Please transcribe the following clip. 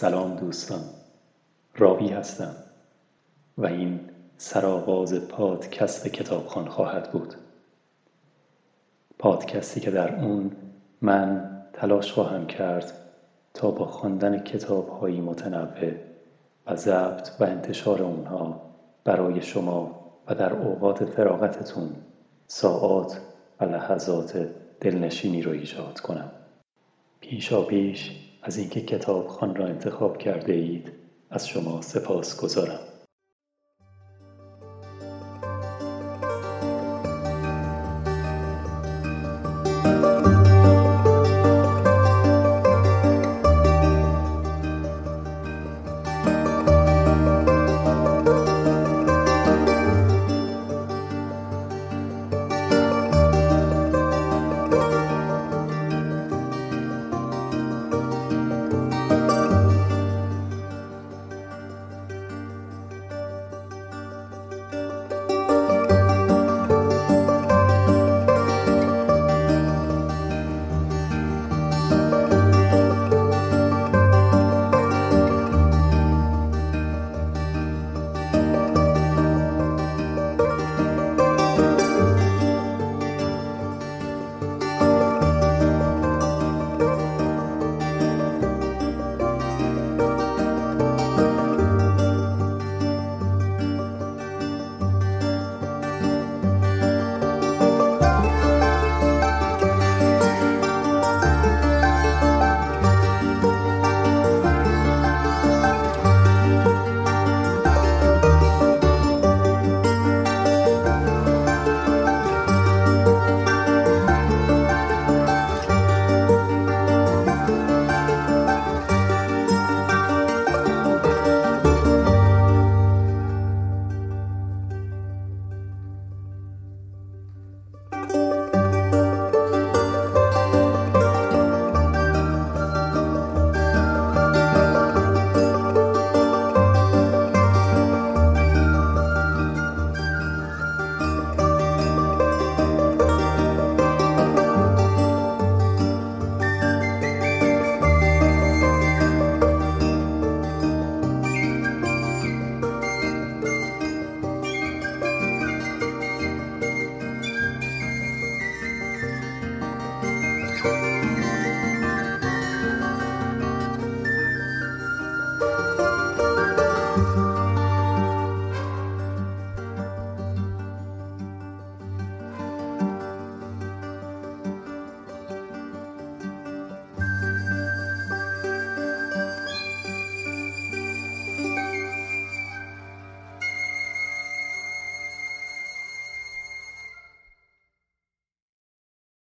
سلام دوستان راوی هستم و این سرآغاز پادکست کتابخوان خواهد بود. پادکستی که در اون من تلاش خواهم کرد تا با خواندن کتابهایی متنوع و ضبط و انتشار اونها برای شما و در اوقات فراغتتون ساعات و لحظات دلنشینی رو ایجاد کنم. پیشا پیش از اینکه کتابخوان را انتخاب کرده اید از شما سپاس گذارم